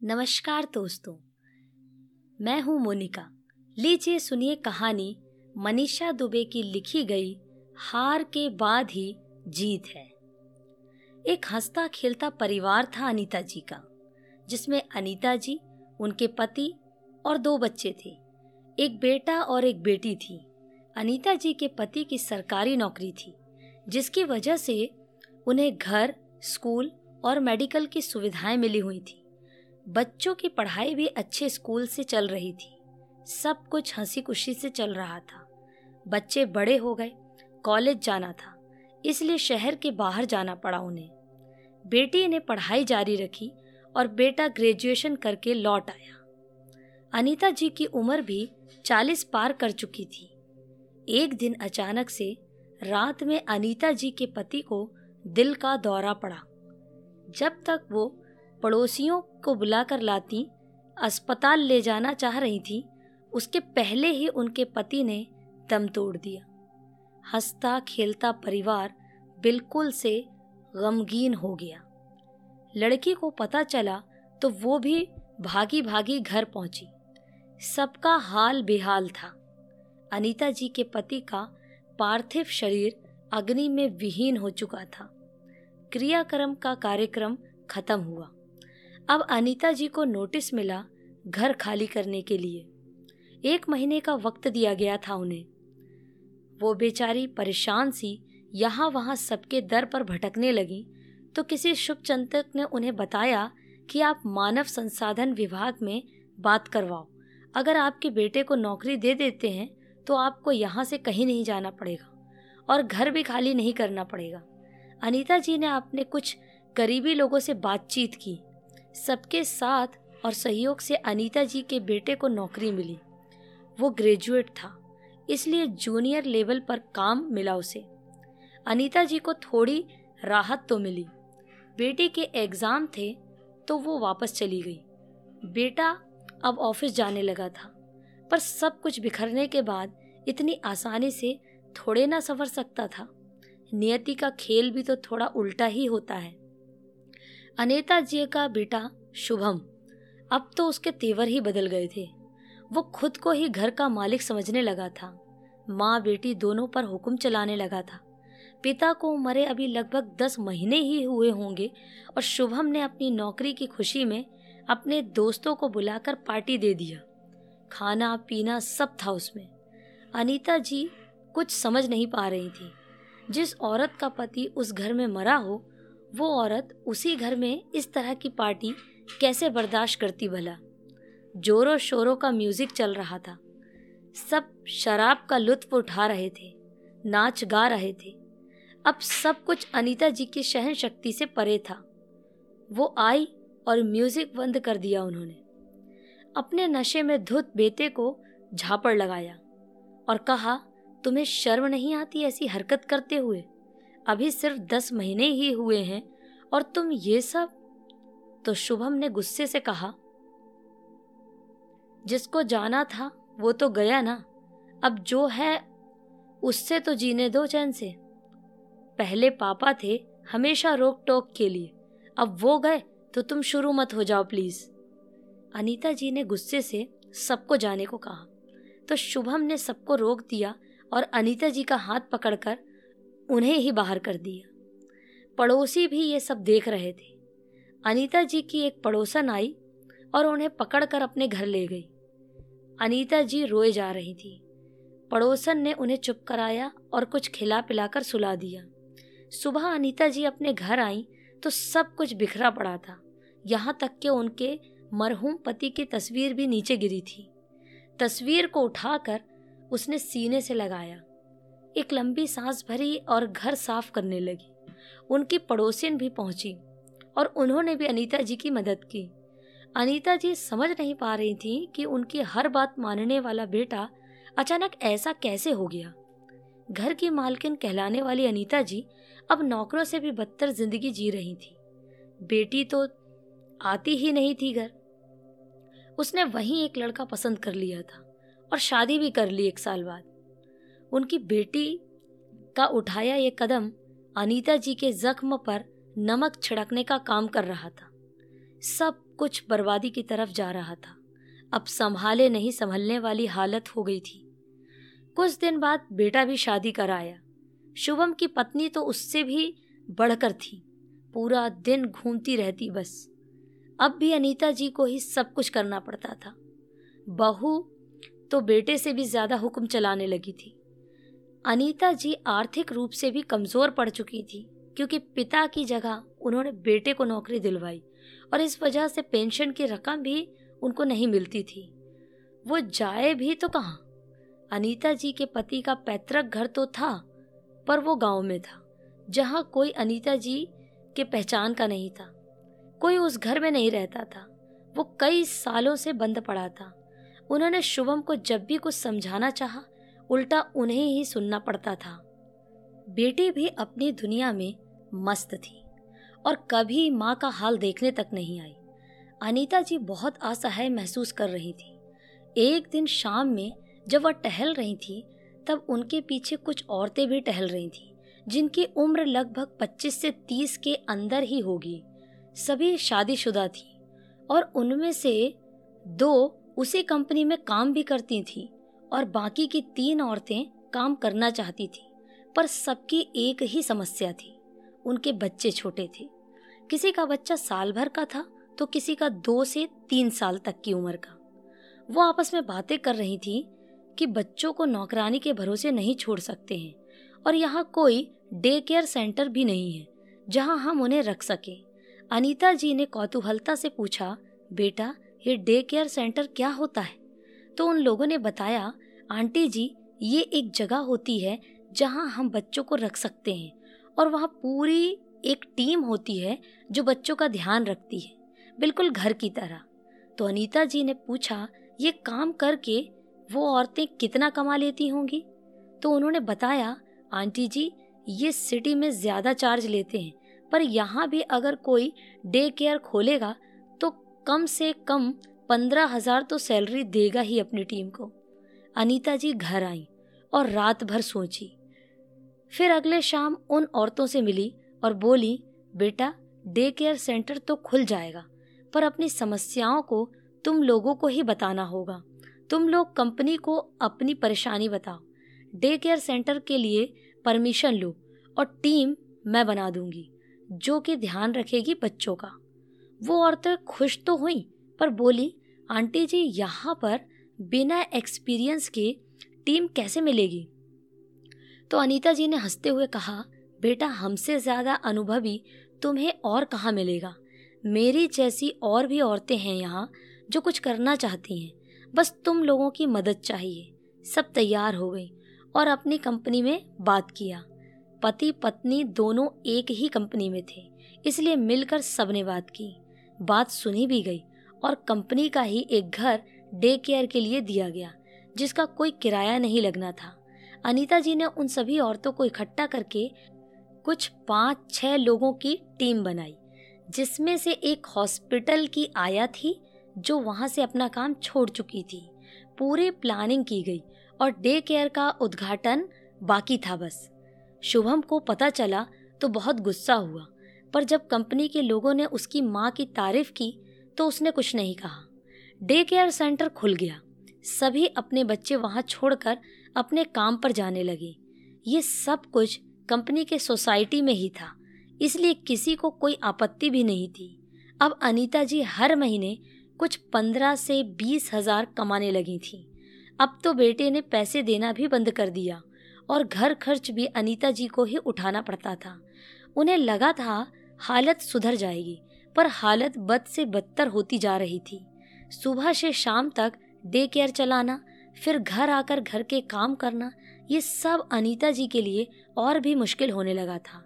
नमस्कार दोस्तों, मैं हूँ मोनिका। लीजिए सुनिए कहानी मनीषा दुबे की लिखी गई हार के बाद ही जीत है। एक हंसता खेलता परिवार था अनीता जी का, जिसमें अनीता जी, उनके पति और दो बच्चे थे। एक बेटा और एक बेटी थी। अनीता जी के पति की सरकारी नौकरी थी, जिसकी वजह से उन्हें घर, स्कूल और मेडिकल की सुविधाएँ मिली हुई थी। बच्चों की पढ़ाई भी अच्छे स्कूल से चल रही थी। सब कुछ हँसी खुशी से चल रहा था। बच्चे बड़े हो गए, कॉलेज जाना था, इसलिए शहर के बाहर जाना पड़ा उन्हें। बेटी ने पढ़ाई जारी रखी और बेटा ग्रेजुएशन करके लौट आया। अनीता जी की उम्र भी चालीस पार कर चुकी थी। एक दिन अचानक से रात में अनीता जी के पति को दिल का दौरा पड़ा। जब तक वो पड़ोसियों को बुलाकर लाती, अस्पताल ले जाना चाह रही थी, उसके पहले ही उनके पति ने दम तोड़ दिया। हंसता खेलता परिवार बिल्कुल से गमगीन हो गया। लड़की को पता चला तो वो भी भागी भागी घर पहुँची। सबका हाल बेहाल था। अनीता जी के पति का पार्थिव शरीर अग्नि में विहीन हो चुका था। क्रियाक्रम का कार्यक्रम खत्म हुआ। अब अनीता जी को नोटिस मिला घर खाली करने के लिए। एक महीने का वक्त दिया गया था उन्हें। वो बेचारी परेशान सी यहाँ वहाँ सबके दर पर भटकने लगी तो किसी शुभ चिंतक ने उन्हें बताया कि आप मानव संसाधन विभाग में बात करवाओ। अगर आपके बेटे को नौकरी दे देते हैं तो आपको यहाँ से कहीं नहीं जाना पड़ेगा और घर भी खाली नहीं करना पड़ेगा। अनीता जी ने अपने कुछ करीबी लोगों से बातचीत की। सबके साथ और सहयोग से अनीता जी के बेटे को नौकरी मिली। वो ग्रेजुएट था, इसलिए जूनियर लेवल पर काम मिला उसे। अनीता जी को थोड़ी राहत तो मिली। बेटे के एग्ज़ाम थे तो वो वापस चली गई। बेटा अब ऑफ़िस जाने लगा था, पर सब कुछ बिखरने के बाद इतनी आसानी से थोड़े ना सवर सकता था। नियति का खेल भी तो थोड़ा उल्टा ही होता है। अनेता जी का बेटा शुभम, अब तो उसके तेवर ही बदल गए थे। वो खुद को ही घर का मालिक समझने लगा था। माँ बेटी दोनों पर हुक्म चलाने लगा था। पिता को मरे अभी लगभग दस महीने ही हुए होंगे और शुभम ने अपनी नौकरी की खुशी में अपने दोस्तों को बुलाकर पार्टी दे दिया। खाना, पीना सब था उसमें। अनीता जी कुछ समझ नहीं पा रही थी। जिस औरत का पति उस घर में मरा हो वो औरत उसी घर में इस तरह की पार्टी कैसे बर्दाश्त करती भला? जोरों शोरों का म्यूज़िक चल रहा था। सब शराब का लुत्फ उठा रहे थे, नाच गा रहे थे। अब सब कुछ अनीता जी की सहन शक्ति से परे था। वो आई और म्यूज़िक बंद कर दिया उन्होंने। अपने नशे में धुत बेटे को झापड़ लगाया और कहा, तुम्हें शर्म नहीं आती ऐसी हरकत करते हुए? अभी सिर्फ़ दस महीने ही हुए हैं, और तुम ये सब? तो शुभम ने गुस्से से कहा, जिसको जाना था, वो तो गया ना। अब जो है, उससे तो जीने दो चैन से। पहले पापा थे, हमेशा रोक टोक के लिए। अब वो गए तो तुम शुरू मत हो जाओ, प्लीज़। अनीता जी ने गुस्से से सबको जाने को कहा। तो शुभम ने सबको रोक दिया, और अनीता जी का हाथ पकड़कर उन्हें ही बाहर कर दिया। पड़ोसी भी ये सब देख रहे थे। अनीता जी की एक पड़ोसन आई और उन्हें पकड़कर अपने घर ले गई। अनीता जी रोए जा रही थी। पड़ोसन ने उन्हें चुप कराया और कुछ खिला पिलाकर सुला दिया। सुबह अनीता जी अपने घर आई तो सब कुछ बिखरा पड़ा था। यहाँ तक कि उनके मरहूम पति की तस्वीर भी नीचे गिरी थी। तस्वीर को उठाकर उसने सीने से लगाया। एक लंबी सांस भरी और घर साफ़ करने लगी। उनकी पड़ोसिन भी पहुँची और उन्होंने भी अनीता जी की मदद की। अनीता जी समझ नहीं पा रही थी कि उनकी हर बात मानने वाला बेटा अचानक ऐसा कैसे हो गया। घर की मालकिन कहलाने वाली अनीता जी अब नौकरों से भी बदतर ज़िंदगी जी रही थी। बेटी तो आती ही नहीं थी घर। उसने वहीं एक लड़का पसंद कर लिया था और शादी भी कर ली एक साल बाद। उनकी बेटी का उठाया ये कदम अनीता जी के जख्म पर नमक छिड़कने का काम कर रहा था। सब कुछ बर्बादी की तरफ़ जा रहा था। अब संभाले नहीं संभलने वाली हालत हो गई थी। कुछ दिन बाद बेटा भी शादी कर आया। शुभम की पत्नी तो उससे भी बढ़कर थी। पूरा दिन घूमती रहती बस। अब भी अनीता जी को ही सब कुछ करना पड़ता था। बहू तो बेटे से भी ज़्यादा हुक्म चलाने लगी थी। अनीता जी आर्थिक रूप से भी कमज़ोर पड़ चुकी थी, क्योंकि पिता की जगह उन्होंने बेटे को नौकरी दिलवाई और इस वजह से पेंशन की रकम भी उनको नहीं मिलती थी। वो जाए भी तो कहाँ? अनीता जी के पति का पैतृक घर तो था, पर वो गाँव में था, जहाँ कोई अनीता जी के पहचान का नहीं था। कोई उस घर में नहीं रहता था, वो कई सालों से बंद पड़ा था। उन्होंने शुभम को जब भी कुछ समझाना चाहा उल्टा उन्हें ही सुनना पड़ता था। बेटी भी अपनी दुनिया में मस्त थी और कभी माँ का हाल देखने तक नहीं आई। अनीता जी बहुत असहाय महसूस कर रही थी। एक दिन शाम में जब वह टहल रही थी, तब उनके पीछे कुछ औरतें भी टहल रही थीं, जिनकी उम्र लगभग 25 से 30 के अंदर ही होगी। सभी शादीशुदा थी और उनमें से दो उसी कंपनी में काम भी करती थी। और बाकी की तीन औरतें काम करना चाहती थी, पर सबकी एक ही समस्या थी। उनके बच्चे छोटे थे। किसी का बच्चा साल भर का था तो किसी का दो से तीन साल तक की उम्र का। वो आपस में बातें कर रही थी कि बच्चों को नौकरानी के भरोसे नहीं छोड़ सकते हैं, और यहाँ कोई डे केयर सेंटर भी नहीं है, जहाँ हम उन्हें रख सके। अनीता जी ने कौतूहलता से पूछा, बेटा, ये डे केयर सेंटर क्या होता है? तो उन लोगों ने बताया, आंटी जी, ये एक जगह होती है जहाँ हम बच्चों को रख सकते हैं और वहाँ पूरी एक टीम होती है जो बच्चों का ध्यान रखती है, बिल्कुल घर की तरह। तो अनीता जी ने पूछा, ये काम करके वो औरतें कितना कमा लेती होंगी? तो उन्होंने बताया, आंटी जी, ये सिटी में ज़्यादा चार्ज लेते हैं, पर यहाँ भी अगर कोई डे केयर खोलेगा तो कम से कम पंद्रह हज़ार तो सैलरी देगा ही अपनी टीम को। अनीता जी घर आई और रात भर सोची। फिर अगले शाम उन औरतों से मिली और बोली, बेटा डे केयर सेंटर तो खुल जाएगा, पर अपनी समस्याओं को तुम लोगों को ही बताना होगा। तुम लोग कंपनी को अपनी परेशानी बताओ। डे केयर सेंटर के लिए परमिशन लो और टीम मैं बना दूँगी, जो कि ध्यान रखेगी बच्चों का। वो औरतें खुश तो हुई पर बोली, आंटी जी, यहाँ पर बिना एक्सपीरियंस के टीम कैसे मिलेगी? तो अनीता जी ने हँसते हुए कहा, बेटा, हमसे ज़्यादा अनुभवी तुम्हें और कहाँ मिलेगा? मेरी जैसी और भी औरतें हैं यहाँ जो कुछ करना चाहती हैं। बस तुम लोगों की मदद चाहिए। सब तैयार हो गई और अपनी कंपनी में बात किया। पति पत्नी दोनों एक ही कंपनी में थे, इसलिए मिलकर सबने बात की। बात सुनी भी गई और कंपनी का ही एक घर डे केयर के लिए दिया गया, जिसका कोई किराया नहीं लगना था। अनीता जी ने उन सभी औरतों को इकट्ठा करके कुछ पाँच छह लोगों की टीम बनाई, जिसमें से एक हॉस्पिटल की आया थी, जो वहाँ से अपना काम छोड़ चुकी थी। पूरी प्लानिंग की गई और डे केयर का उद्घाटन बाकी था बस। शुभम को पता चला तो बहुत गुस्सा हुआ, पर जब कंपनी के लोगों ने उसकी माँ की तारीफ़ की तो उसने कुछ नहीं कहा। डे केयर सेंटर खुल गया। सभी अपने बच्चे वहाँ छोड़कर अपने काम पर जाने लगे। ये सब कुछ कंपनी के सोसाइटी में ही था, इसलिए किसी को कोई आपत्ति भी नहीं थी। अब अनीता जी हर महीने कुछ पंद्रह से बीस हज़ार कमाने लगी थी। अब तो बेटे ने पैसे देना भी बंद कर दिया और घर खर्च भी अनीता जी को ही उठाना पड़ता था। उन्हें लगा था हालत सुधर जाएगी। पर हालत बद से बदतर होती जा रही थी। सुबह से शाम तक डे केयर चलाना, फिर घर आकर घर के काम करना, ये सब अनीता जी के लिए और भी मुश्किल होने लगा था।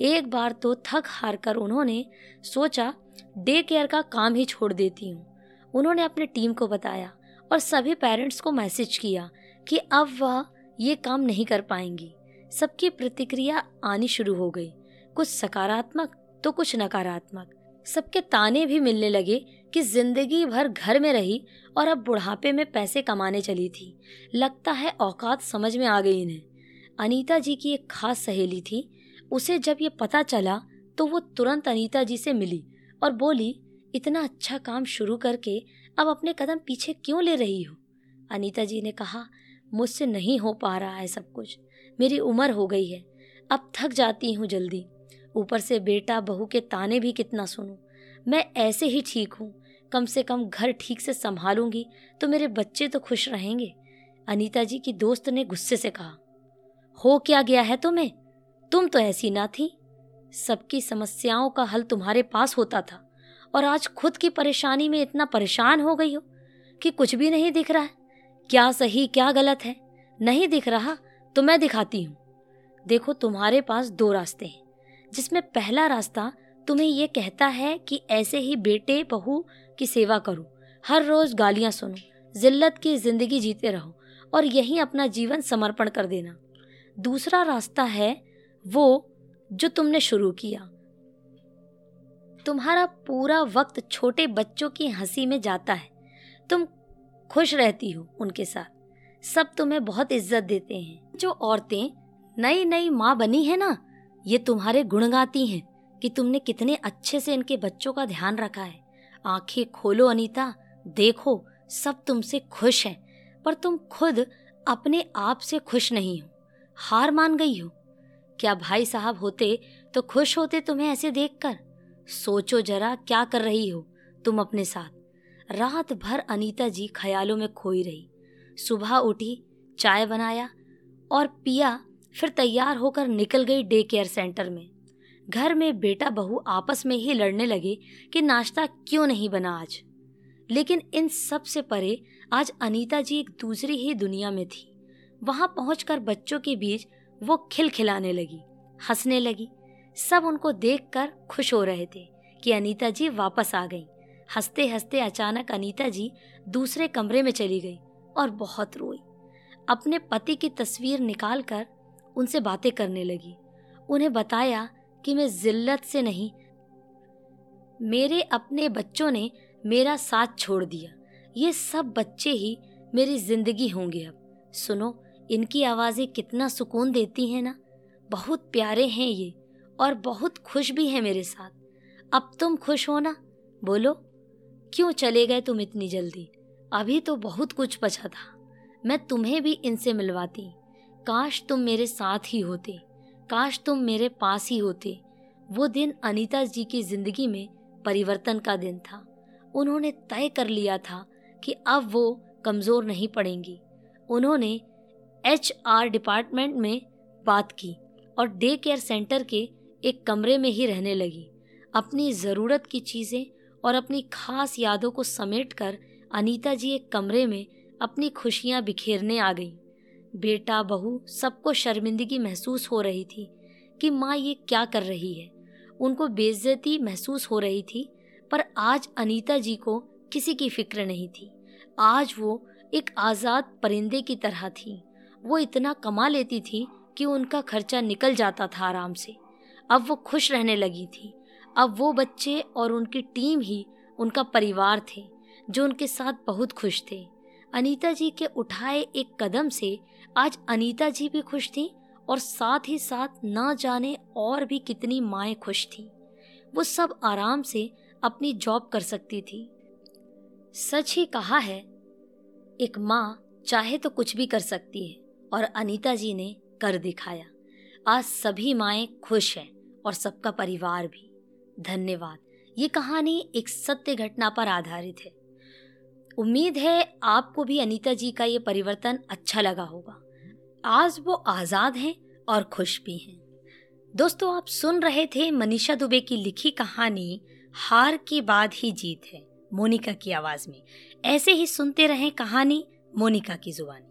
एक बार तो थक हार कर उन्होंने सोचा डे केयर का काम ही छोड़ देती हूँ। उन्होंने अपने टीम को बताया और सभी पेरेंट्स को मैसेज किया कि अब वह ये काम नहीं कर पाएँगी। सबकी प्रतिक्रिया आनी शुरू हो गई। कुछ सकारात्मक तो कुछ नकारात्मक। सबके ताने भी मिलने लगे कि ज़िंदगी भर घर में रही और अब बुढ़ापे में पैसे कमाने चली थी। लगता है औकात समझ में आ गई इन्हें। अनीता जी की एक खास सहेली थी। उसे जब ये पता चला तो वो तुरंत अनीता जी से मिली और बोली, इतना अच्छा काम शुरू करके अब अपने कदम पीछे क्यों ले रही हो? अनीता जी ने कहा, मुझसे नहीं हो पा रहा है सब कुछ। मेरी उम्र हो गई है। अब थक जाती हूँ जल्दी। ऊपर से बेटा, बहू के ताने भी कितना सुनूं। मैं ऐसे ही ठीक हूँ। कम से कम घर ठीक से संभालूँगी तो मेरे बच्चे तो खुश रहेंगे। अनीता जी की दोस्त ने गुस्से से कहा, हो क्या गया है तुम्हें? तुम तो ऐसी ना थी। सबकी समस्याओं का हल तुम्हारे पास होता था और आज खुद की परेशानी में इतना परेशान हो गई हो कि कुछ भी नहीं दिख रहा है। क्या सही, क्या गलत है? नहीं दिख रहा तो मैं दिखाती हूँ। देखो तुम्हारे पास दो रास्ते हैं। जिसमें पहला रास्ता तुम्हें ये कहता है कि ऐसे ही बेटे, बहू की सेवा करो। हर रोज गालियाँ सुनो, जिल्लत की ज़िंदगी जीते रहो और यहीं अपना जीवन समर्पण कर देना। दूसरा रास्ता है वो जो तुमने शुरू किया। तुम्हारा पूरा वक्त छोटे बच्चों की हँसी में जाता है। तुम खुश रहती हो उनके साथ। सब तुम्हें बहुत इज़्ज़त देते हैं। जो औरतें नई नई माँ बनी है ना ये तुम्हारे गुण गाती हैं कि तुमने कितने अच्छे से इनके बच्चों का ध्यान रखा है। आँखें खोलो अनीता, देखो, सब तुमसे खुश हैं, पर तुम खुद अपने आप से खुश नहीं हो, हार मान गई हो। क्या भाई साहब होते तो खुश होते तुम्हें ऐसे देखकर? सोचो जरा क्या कर रही हो तुम अपने साथ। रात भर अनीता जी ख्यालों में खोई रही। सुबह उठी, चाय बनाया और पिया फिर तैयार होकर निकल गई डे केयर सेंटर में। घर में बेटा बहू आपस में ही लड़ने लगे कि नाश्ता क्यों नहीं बना आज। लेकिन इन सबसे परे आज अनीता जी एक दूसरी ही दुनिया में थी। वहाँ पहुंचकर बच्चों के बीच वो खिलखिलाने लगी, हंसने लगी। सब उनको देखकर खुश हो रहे थे कि अनीता जी वापस आ गई। हँसते हँसते अचानक अनीता जी दूसरे कमरे में चली गई और बहुत रोई। अपने पति की तस्वीर निकालकर उनसे बातें करने लगी। उन्हें बताया कि मैं जिल्लत से नहीं, मेरे अपने बच्चों ने मेरा साथ छोड़ दिया। ये सब बच्चे ही मेरी ज़िंदगी होंगे अब। सुनो, इनकी आवाज़ें कितना सुकून देती हैं ना? बहुत प्यारे हैं ये, और बहुत खुश भी हैं मेरे साथ। अब तुम खुश हो ना? बोलो, क्यों चले गए तुम इतनी जल्दी? अभी तो बहुत कुछ बचा था। मैं तुम्हें भी इनसे मिलवाती। काश तुम मेरे साथ ही होते, काश तुम मेरे पास ही होते। वो दिन अनीता जी की ज़िंदगी में परिवर्तन का दिन था। उन्होंने तय कर लिया था कि अब वो कमज़ोर नहीं पड़ेंगी। उन्होंने एच आर डिपार्टमेंट में बात की और डे केयर सेंटर के एक कमरे में ही रहने लगी। अपनी ज़रूरत की चीज़ें और अपनी खास यादों को समेट कर अनीता जी एक कमरे में अपनी खुशियाँ बिखेरने आ गई। बेटा, बहू, सबको शर्मिंदगी महसूस हो रही थी कि माँ ये क्या कर रही है। उनको बेइज्जती महसूस हो रही थी, पर आज अनीता जी को किसी की फ़िक्र नहीं थी। आज वो एक आज़ाद परिंदे की तरह थी। वो इतना कमा लेती थी कि उनका खर्चा निकल जाता था आराम से। अब वो खुश रहने लगी थी। अब वो बच्चे और उनकी टीम ही उनका परिवार थे, जो उनके साथ बहुत खुश थे। अनीता जी के उठाए एक कदम से आज अनीता जी भी खुश थी और साथ ही साथ ना जाने और भी कितनी माएँ खुश थी। वो सब आराम से अपनी जॉब कर सकती थी। सच ही कहा है, एक माँ चाहे तो कुछ भी कर सकती है और अनीता जी ने कर दिखाया। आज सभी माएँ खुश हैं और सबका परिवार भी। धन्यवाद। ये कहानी एक सत्य घटना पर आधारित है। उम्मीद है आपको भी अनीता जी का ये परिवर्तन अच्छा लगा होगा। आज वो आज़ाद हैं और खुश भी हैं। दोस्तों, आप सुन रहे थे मनीषा दुबे की लिखी कहानी, हार के बाद ही जीत है, मोनिका की आवाज़ में। ऐसे ही सुनते रहें कहानी, मोनिका की जुबानी।